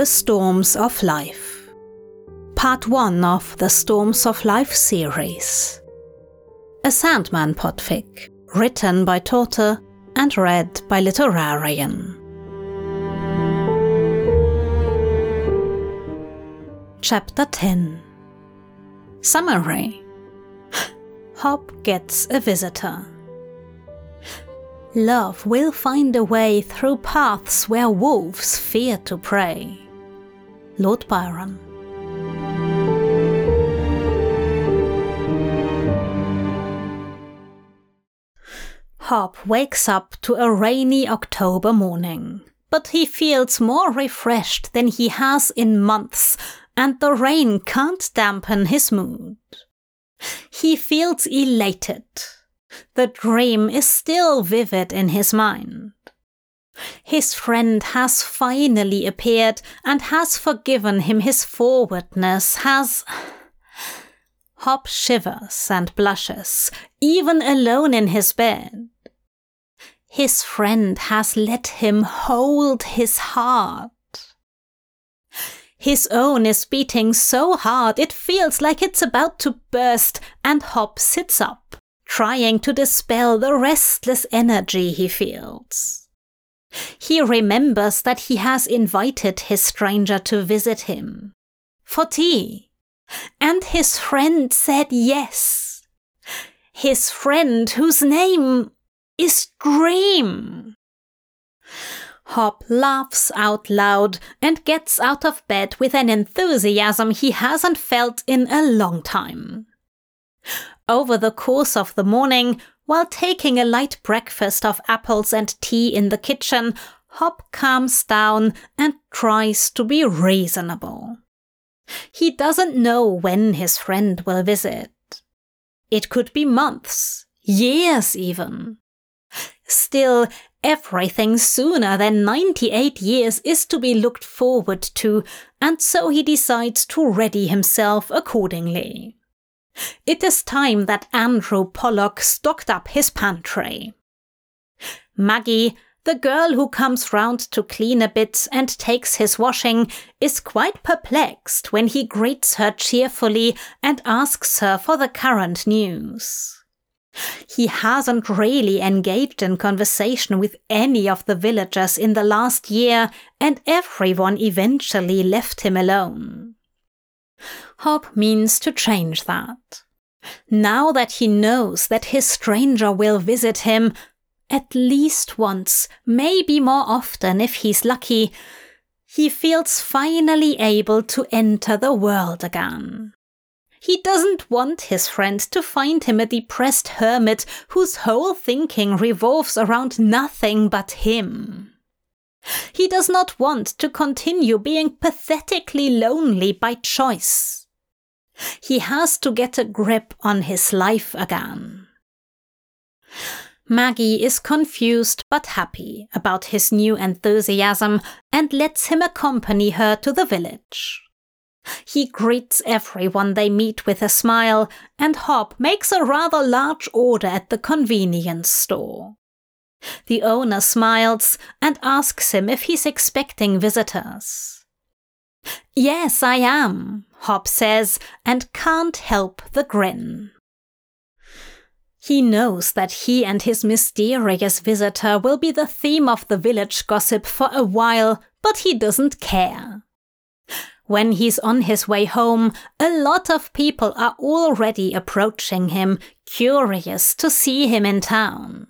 The Storms of Life. Part 1 of the Storms of Life series. A Sandman podfic, written by Torte and read by Literarion. Chapter 10 Summary Hop gets a visitor. Love will find a way through paths where wolves fear to prey. Lord Byron. Hop wakes up to a rainy October morning, but he feels more refreshed than he has in months, and the rain can't dampen his mood. He feels elated the dream is still vivid in his mind. His friend has finally appeared and has forgiven him his forwardness, has. Hop shivers and blushes, even alone in his bed. His friend has let him hold his heart. His own is beating so hard it feels like it's about to burst, and Hop sits up trying to dispel the restless energy he feels. He remembers that he has invited his stranger to visit him for tea, and his friend said yes. His friend whose name is Dream. Hop laughs out loud and gets out of bed with an enthusiasm he hasn't felt in a long time. Over the course of the morning, while taking a light breakfast of apples and tea in the kitchen, Hop calms down and tries to be reasonable. He doesn't know when his friend will visit. It could be months, years even. Still, everything sooner than 98 years is to be looked forward to, and so he decides to ready himself accordingly. It is time that Andrew Pollock stocked up his pantry. Maggie, the girl who comes round to clean a bit and takes his washing, is quite perplexed when he greets her cheerfully and asks her for the current news. He hasn't really engaged in conversation with any of the villagers in the last year, and everyone eventually left him alone. Hop means to change that. Now that he knows that his stranger will visit him at least once, maybe more often if he's lucky, he feels finally able to enter the world again. He doesn't want his friend to find him a depressed hermit whose whole thinking revolves around nothing but him. He does not want to continue being pathetically lonely by choice. He has to get a grip on his life again. Maggie is confused but happy about his new enthusiasm and lets him accompany her to the village. He greets everyone they meet with a smile, and Hop makes a rather large order at the convenience store. The owner smiles and asks him if he's expecting visitors. Yes, I am, Hop says, and can't help the grin. He knows that he and his mysterious visitor will be the theme of the village gossip for a while, but he doesn't care. When he's on his way home, a lot of people are already approaching him, curious to see him in town.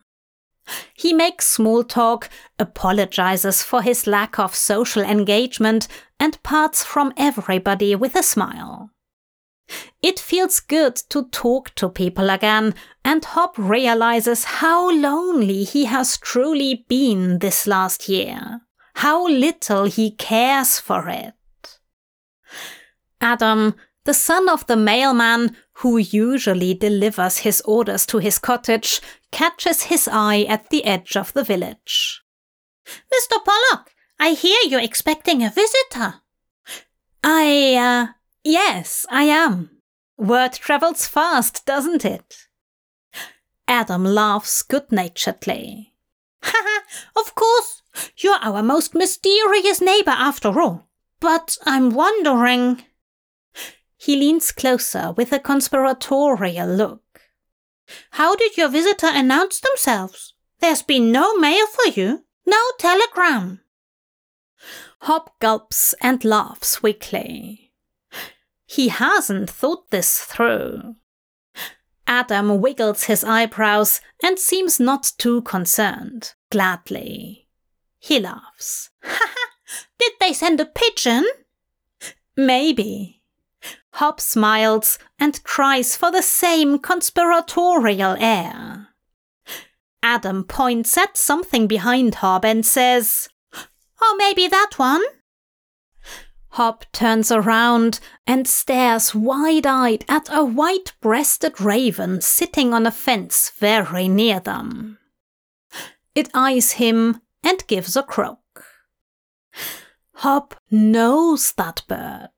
He makes small talk, apologizes for his lack of social engagement, and parts from everybody with a smile. It feels good to talk to people again, and Hop realizes how lonely he has truly been this last year, how little he cares for it. Adam, the son of the mailman who usually delivers his orders to his cottage, catches his eye at the edge of the village. Mr. Pollock, I hear you're expecting a visitor. I, uh, yes, I am. Word travels fast, doesn't it? Adam laughs good naturedly. Ha ha, of course. You're our most mysterious neighbor after all. But I'm wondering. He leans closer with a conspiratorial look. How did your visitor announce themselves? There's been no mail for you, no telegram. Hop gulps and laughs weakly. He hasn't thought this through. Adam wiggles his eyebrows and seems not too concerned, gladly. He laughs. Ha ha! Did they send a pigeon? Maybe. Hop smiles and tries for the same conspiratorial air. Adam points at something behind Hop and says, Oh, maybe that one. Hop turns around and stares wide eyed at a white breasted raven sitting on a fence very near them. It eyes him and gives a croak. Hop knows that bird.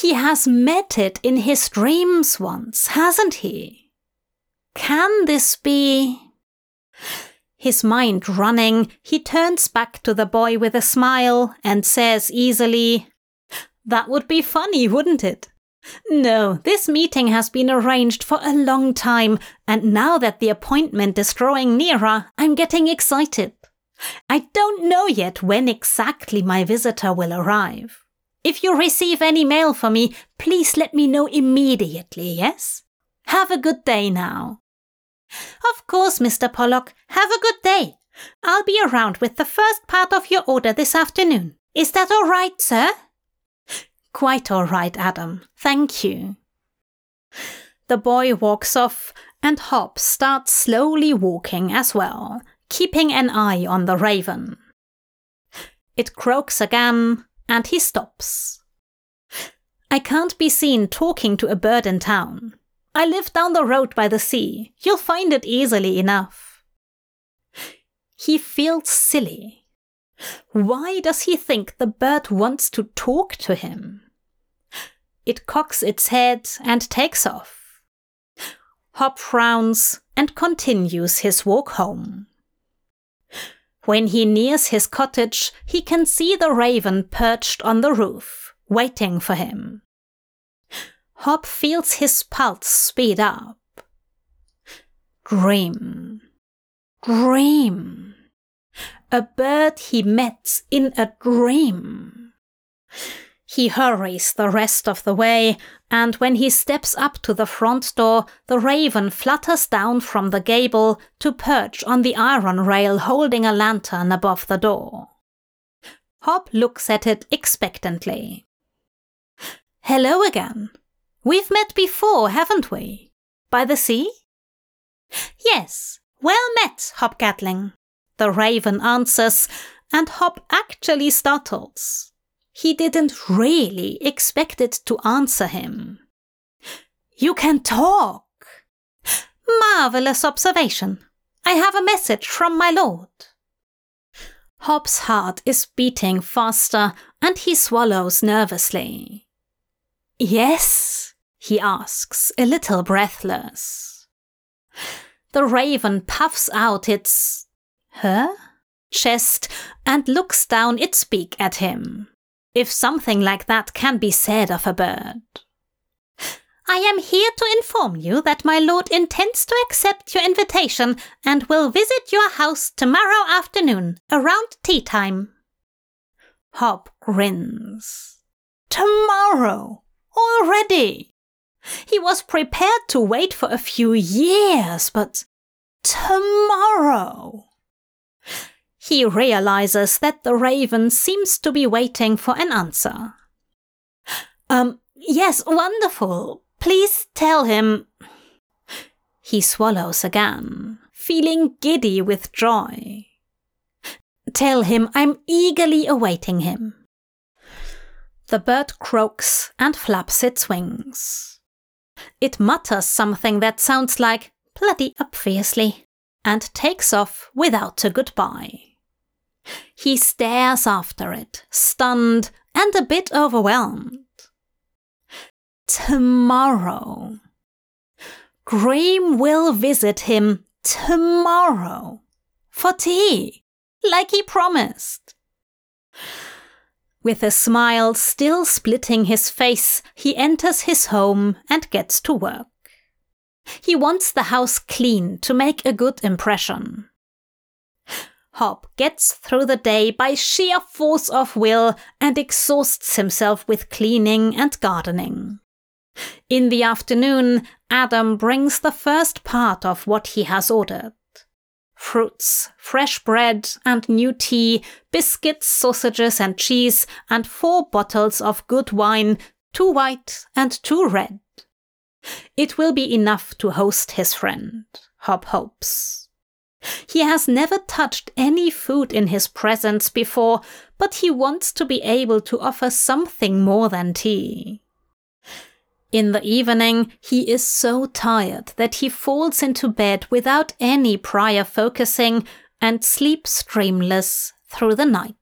He has met it in his dreams once, hasn't he? Can this be? His mind running, he turns back to the boy with a smile and says easily, That would be funny, wouldn't it? No, this meeting has been arranged for a long time, and now that the appointment is drawing nearer, I'm getting excited. I don't know yet when exactly my visitor will arrive. If you receive any mail for me, please let me know immediately, yes? Have a good day now. Of course, Mr. Pollock. Have a good day. I'll be around with the first part of your order this afternoon. Is that all right, sir? Quite all right, Adam. Thank you. The boy walks off, and Hop starts slowly walking as well, keeping an eye on the raven. It croaks again, and he stops. I can't be seen talking to a bird in town. I live down the road by the sea. You'll find it easily enough. He feels silly. Why does he think the bird wants to talk to him? It cocks its head and takes off. Hop frowns and continues his walk home. When he nears his cottage, he can see the raven perched on the roof, waiting for him. Hop feels his pulse speed up. Dream. Dream. A bird he met in a dream. He hurries the rest of the way, and when he steps up to the front door, the raven flutters down from the gable to perch on the iron rail holding a lantern above the door. Hop looks at it expectantly. Hello again. We've met before, haven't we? By the sea? Yes, well met, Hob Gadling. The raven answers, and Hop actually startles. He didn't really expect it to answer him. You can talk! Marvelous observation. I have a message from my lord. Hop's heart is beating faster and he swallows nervously. Yes? he asks, a little breathless. The raven puffs out its. her? chest and looks down its beak at him if something like that can be said of a bird. I am here to inform you that my lord intends to accept your invitation and will visit your house tomorrow afternoon, around tea time. Hop grins. Tomorrow? Already? He was prepared to wait for a few years, but tomorrow? He realizes that the raven seems to be waiting for an answer. Um, yes, wonderful. Please tell him. He swallows again, feeling giddy with joy. Tell him I'm eagerly awaiting him. The bird croaks and flaps its wings. It mutters something that sounds like bloody obviously and takes off without a goodbye. He stares after it, stunned and a bit overwhelmed. Tomorrow. Dream will visit him tomorrow for tea, like he promised. With a smile still splitting his face, he enters his home and gets to work. He wants the house clean to make a good impression. Hop gets through the day by sheer force of will and exhausts himself with cleaning and gardening. In the afternoon, Adam brings the first part of what he has ordered fruits, fresh bread and new tea, biscuits, sausages, and cheese, and four bottles of good wine, two white and two red. It will be enough to host his friend, Hop hopes. He has never touched any food in his presence before, but he wants to be able to offer something more than tea. In the evening, he is so tired that he falls into bed without any prior focusing and sleeps dreamless through the night.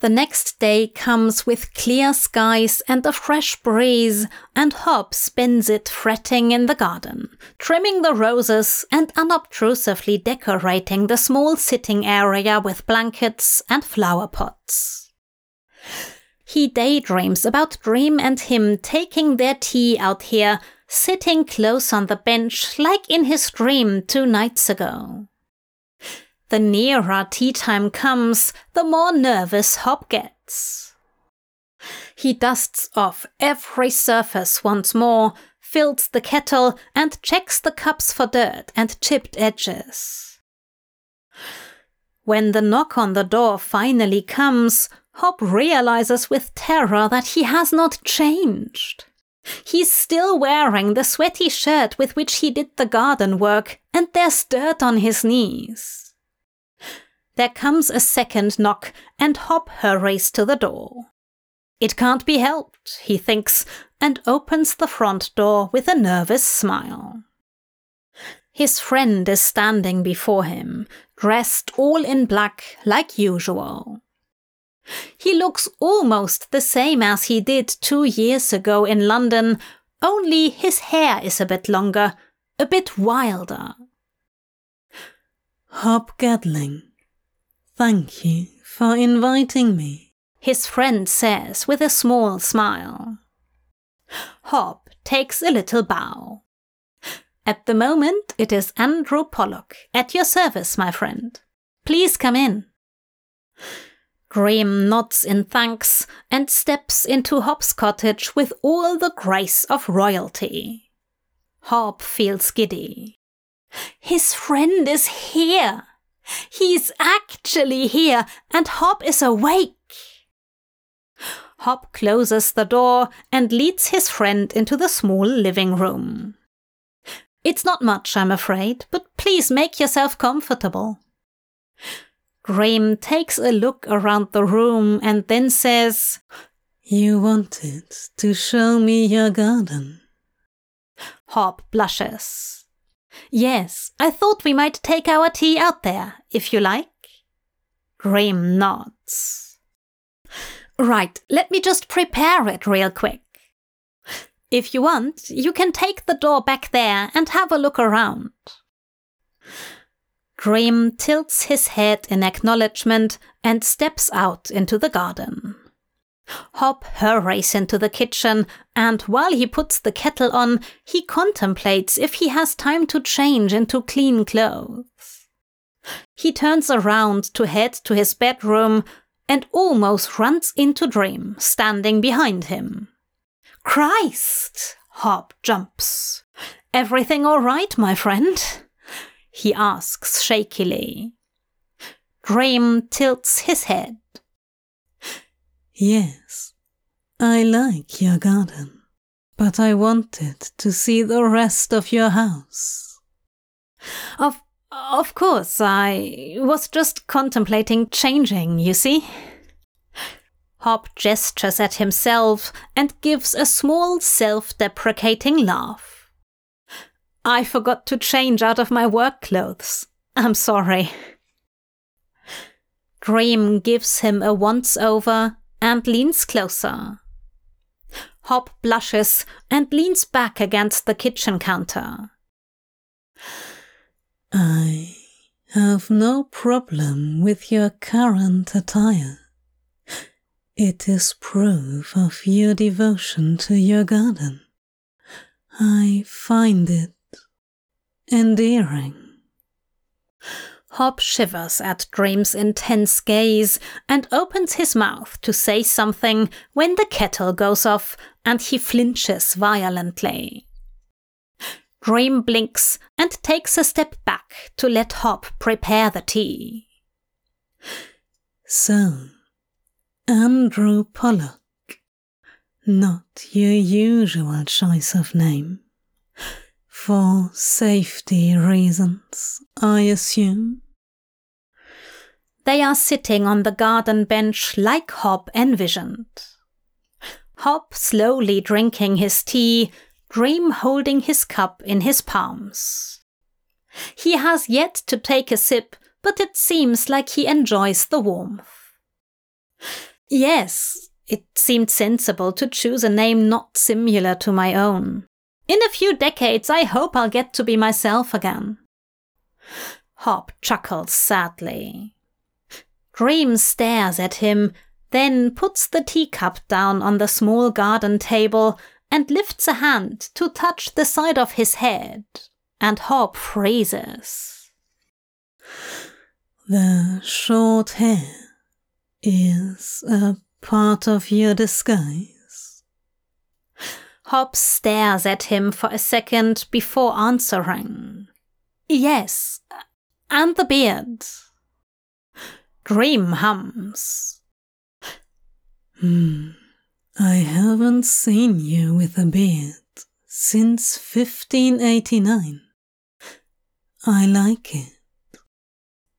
The next day comes with clear skies and a fresh breeze, and Hop spends it fretting in the garden, trimming the roses and unobtrusively decorating the small sitting area with blankets and flower pots. He daydreams about Dream and him taking their tea out here, sitting close on the bench like in his dream two nights ago. The nearer tea time comes, the more nervous Hop gets. He dusts off every surface once more, fills the kettle, and checks the cups for dirt and chipped edges. When the knock on the door finally comes, Hop realizes with terror that he has not changed. He's still wearing the sweaty shirt with which he did the garden work, and there's dirt on his knees. There comes a second knock, and Hop hurries to the door. It can't be helped, he thinks, and opens the front door with a nervous smile. His friend is standing before him, dressed all in black like usual. He looks almost the same as he did two years ago in London, only his hair is a bit longer, a bit wilder. Hob Gadling, Thank you for inviting me, his friend says with a small smile. Hop takes a little bow. At the moment, it is Andrew Pollock, at your service, my friend. Please come in. Dream nods in thanks and steps into Hop's cottage with all the grace of royalty. Hop feels giddy. His friend is here! He's actually here, and Hop is awake. Hop closes the door and leads his friend into the small living room. It's not much, I'm afraid, but please make yourself comfortable. Dream takes a look around the room and then says, You wanted to show me your garden. Hop blushes. Yes, I thought we might take our tea out there, if you like. Dream nods. Right, let me just prepare it real quick. If you want, you can take the door back there and have a look around. Dream tilts his head in acknowledgement and steps out into the garden. Hop hurries into the kitchen, and while he puts the kettle on, he contemplates if he has time to change into clean clothes. He turns around to head to his bedroom and almost runs into Dream, standing behind him. Christ! Hop jumps. Everything all right, my friend? He asks shakily. Dream tilts his head. Yes, I like your garden, but I wanted to see the rest of your house. Of of course, I was just contemplating changing, you see. Hop gestures at himself and gives a small self deprecating laugh. I forgot to change out of my work clothes. I'm sorry. Dream gives him a once over and leans closer. Hop blushes and leans back against the kitchen counter. I have no problem with your current attire. It is proof of your devotion to your garden. I find it endearing. Hop shivers at Dream's intense gaze and opens his mouth to say something when the kettle goes off and he flinches violently. Dream blinks and takes a step back to let Hop prepare the tea. So, Andrew Pollock, not your usual choice of name. For safety reasons, I assume. They are sitting on the garden bench like Hop envisioned. Hop slowly drinking his tea, Dream holding his cup in his palms. He has yet to take a sip, but it seems like he enjoys the warmth. Yes, it seemed sensible to choose a name not similar to my own. In a few decades, I hope I'll get to be myself again. Hop chuckles sadly. Dream stares at him, then puts the teacup down on the small garden table and lifts a hand to touch the side of his head, and Hop freezes. The short hair is a part of your disguise. Hop stares at him for a second before answering. Yes, and the beard. Dream hums. Hmm. I haven't seen you with a beard since 1589. I like it.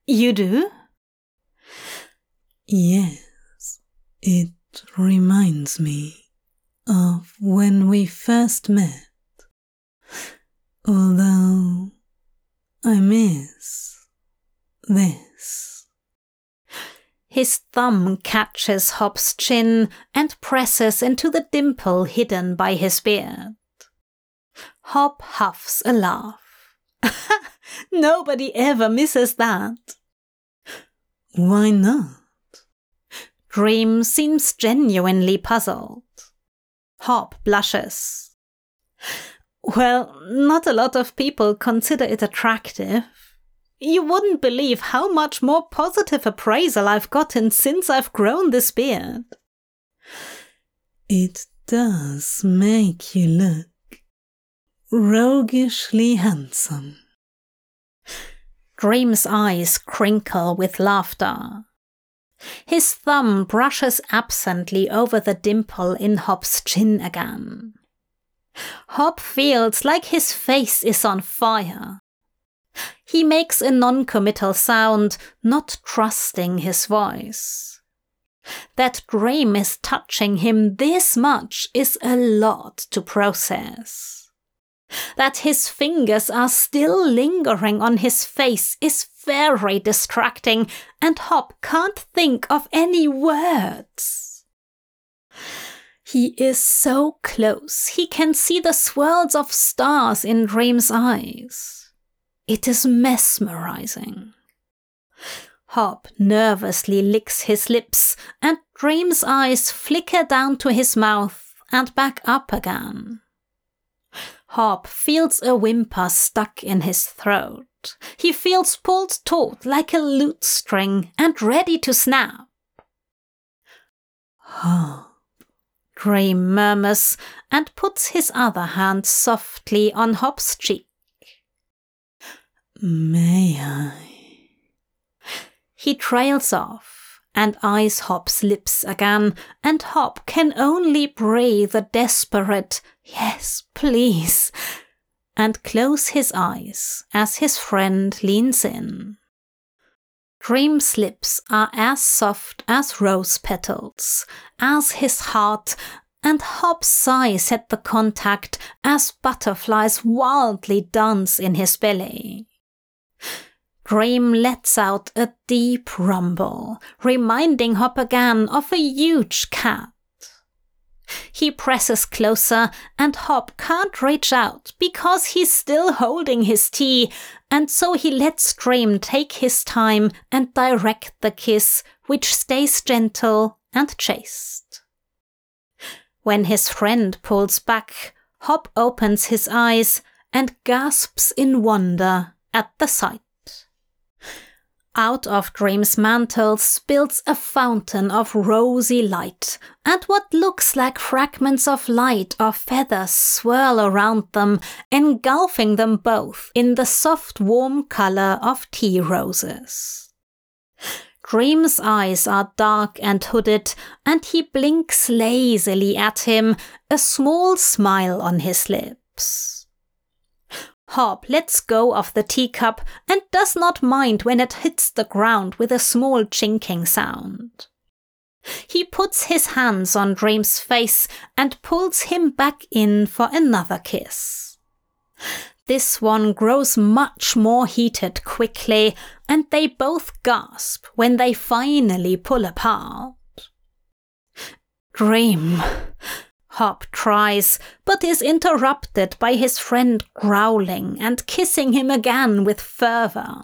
You do? Yes, it reminds me of when we first met. Although I miss this. His thumb catches Hop's chin and presses into the dimple hidden by his beard. Hop huffs a laugh. Nobody ever misses that. Why not? Dream seems genuinely puzzled. Hop blushes. Well, not a lot of people consider it attractive. You wouldn't believe how much more positive appraisal I've gotten since I've grown this beard. It does make you look roguishly handsome. Dream's eyes crinkle with laughter. His thumb brushes absently over the dimple in Hop's chin again. Hop feels like his face is on fire. He makes a non committal sound, not trusting his voice. That Dream is touching him this much is a lot to process. That his fingers are still lingering on his face is very distracting, and Hop can't think of any words. He is so close, he can see the swirls of stars in Dream's eyes. It is mesmerizing. Hop nervously licks his lips, and Dream's eyes flicker down to his mouth and back up again. Hop feels a whimper stuck in his throat. He feels pulled taut like a lute string and ready to snap. Hop, Dream murmurs and puts his other hand softly on Hop's cheek. May I? He trails off and eyes Hop's lips again, and Hop can only breathe a desperate, yes, please, and close his eyes as his friend leans in. Dream's lips are as soft as rose petals, as his heart, and Hop sighs at the contact as butterflies wildly dance in his belly. Dream lets out a deep rumble, reminding Hop again of a huge cat. He presses closer, and Hop can't reach out because he's still holding his tea, and so he lets Dream take his time and direct the kiss, which stays gentle and chaste. When his friend pulls back, Hop opens his eyes and gasps in wonder at the sight. Out of Dream's mantle spills a fountain of rosy light, and what looks like fragments of light or feathers swirl around them, engulfing them both in the soft warm color of tea roses. Dream's eyes are dark and hooded, and he blinks lazily at him, a small smile on his lips. Hop lets go of the teacup and does not mind when it hits the ground with a small chinking sound. He puts his hands on Dream's face and pulls him back in for another kiss. This one grows much more heated quickly, and they both gasp when they finally pull apart. Dream, Hop tries, but is interrupted by his friend growling and kissing him again with fervor.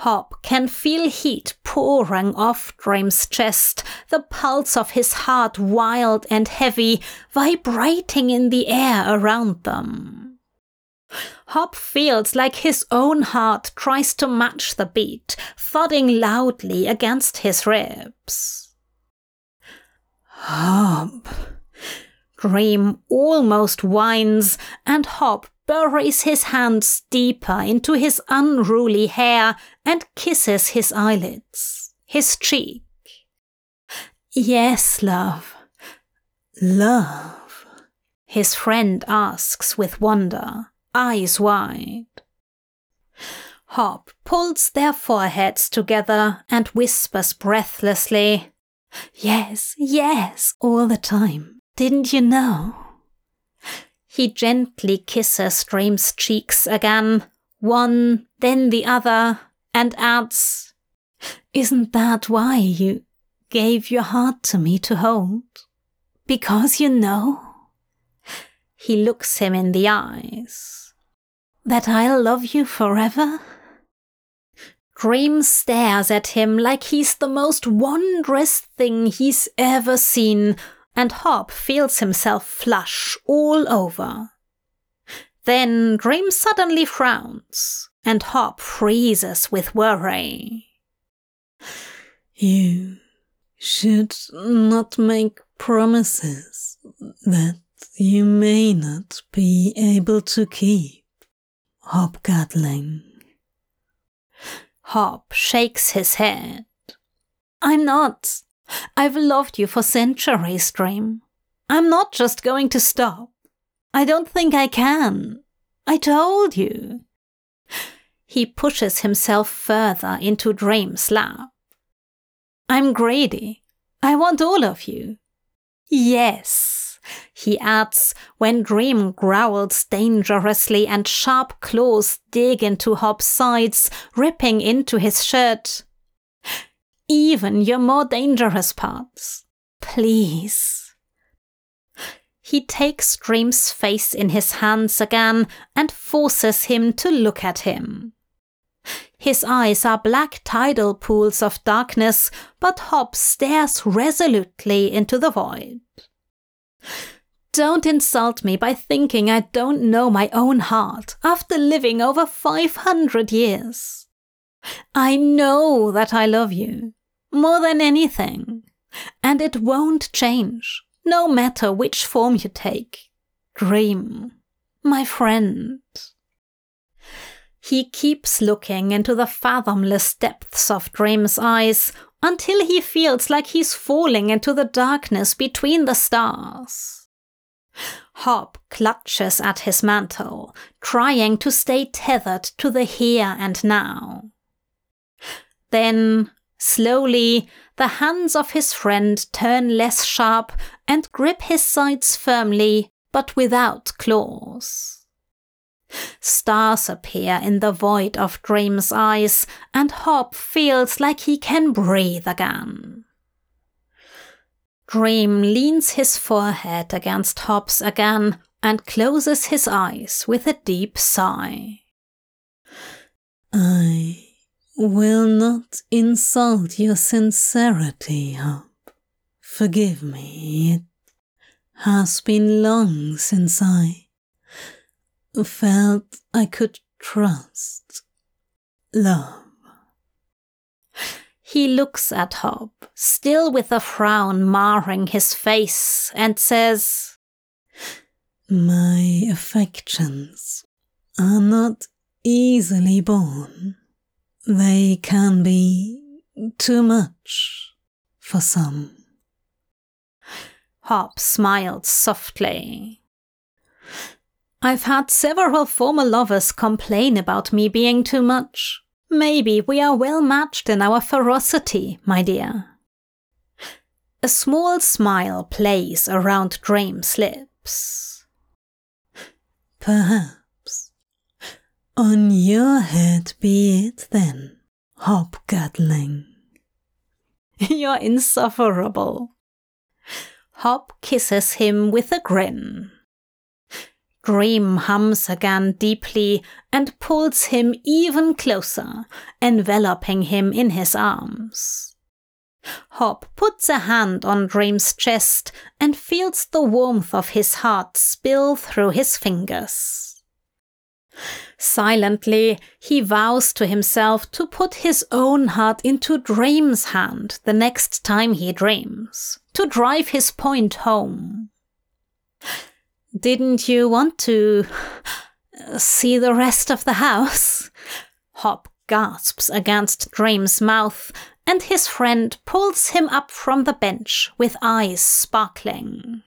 Hop can feel heat pouring off Dream's chest, the pulse of his heart wild and heavy, vibrating in the air around them. Hop feels like his own heart tries to match the beat, thudding loudly against his ribs. Hop, Dream almost whines, and Hop buries his hands deeper into his unruly hair and kisses his eyelids, his cheek. Yes, love. Love? His friend asks with wonder, eyes wide. Hop pulls their foreheads together and whispers breathlessly, Yes, yes, all the time. Didn't you know? He gently kisses Dream's cheeks again, one, then the other, and adds, Isn't that why you gave your heart to me to hold? Because you know? He looks him in the eyes. That I'll love you forever? Dream stares at him like he's the most wondrous thing he's ever seen, and Hop feels himself flush all over. Then Dream suddenly frowns, and Hop freezes with worry. You should not make promises that you may not be able to keep, Hob Gadling. Hop shakes his head. I'm not. I've loved you for centuries, Dream. I'm not just going to stop. I don't think I can. I told you. He pushes himself further into Dream's lap. I'm greedy. I want all of you. Yes, he adds when Dream growls dangerously and sharp claws dig into Hop's sides, ripping into his shirt even your more dangerous parts. Please. He takes Dream's face in his hands again and forces him to look at him. His eyes are black tidal pools of darkness, but Hop stares resolutely into the void. Don't insult me by thinking I don't know my own heart after living over 500 years. I know that I love you more than anything. And it won't change, no matter which form you take. Dream, my friend. He keeps looking into the fathomless depths of Dream's eyes until he feels like he's falling into the darkness between the stars. Hop clutches at his mantle, trying to stay tethered to the here and now. Then Slowly, the hands of his friend turn less sharp and grip his sides firmly, but without claws. Stars appear in the void of Dream's eyes, and Hop feels like he can breathe again. Dream leans his forehead against Hop's again and closes his eyes with a deep sigh. I will not insult your sincerity, Hop. Forgive me, it has been long since I felt I could trust love. He looks at Hop, still with a frown marring his face, and says, My affections are not easily born. They can be too much for some. Hop smiled softly. I've had several former lovers complain about me being too much. Maybe we are well matched in our ferocity, my dear. A small smile plays around Dream's lips. Perhaps. On your head be it then, Hob Gadling. You're insufferable. Hop kisses him with a grin. Dream hums again deeply and pulls him even closer, enveloping him in his arms. Hop puts a hand on Dream's chest and feels the warmth of his heart spill through his fingers. Silently, he vows to himself to put his own heart into Dream's hand the next time he dreams, to drive his point home. Didn't you want to uh, see the rest of the house? Hop gasps against Dream's mouth, and his friend pulls him up from the bench with eyes sparkling.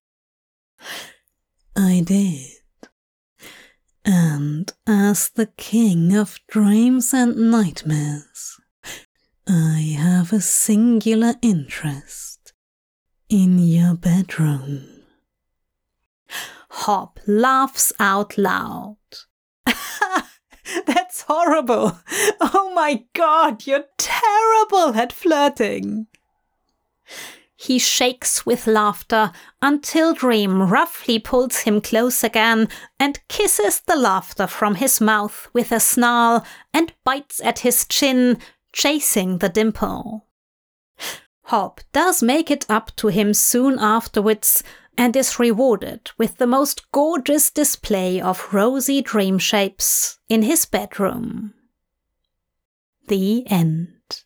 I did. And as the king of dreams and nightmares, I have a singular interest in your bedroom. Hop laughs out loud. That's horrible. Oh my god, you're terrible at flirting. He shakes with laughter until Dream roughly pulls him close again and kisses the laughter from his mouth with a snarl and bites at his chin, chasing the dimple. Hop does make it up to him soon afterwards, and is rewarded with the most gorgeous display of rosy dream shapes in his bedroom. The end.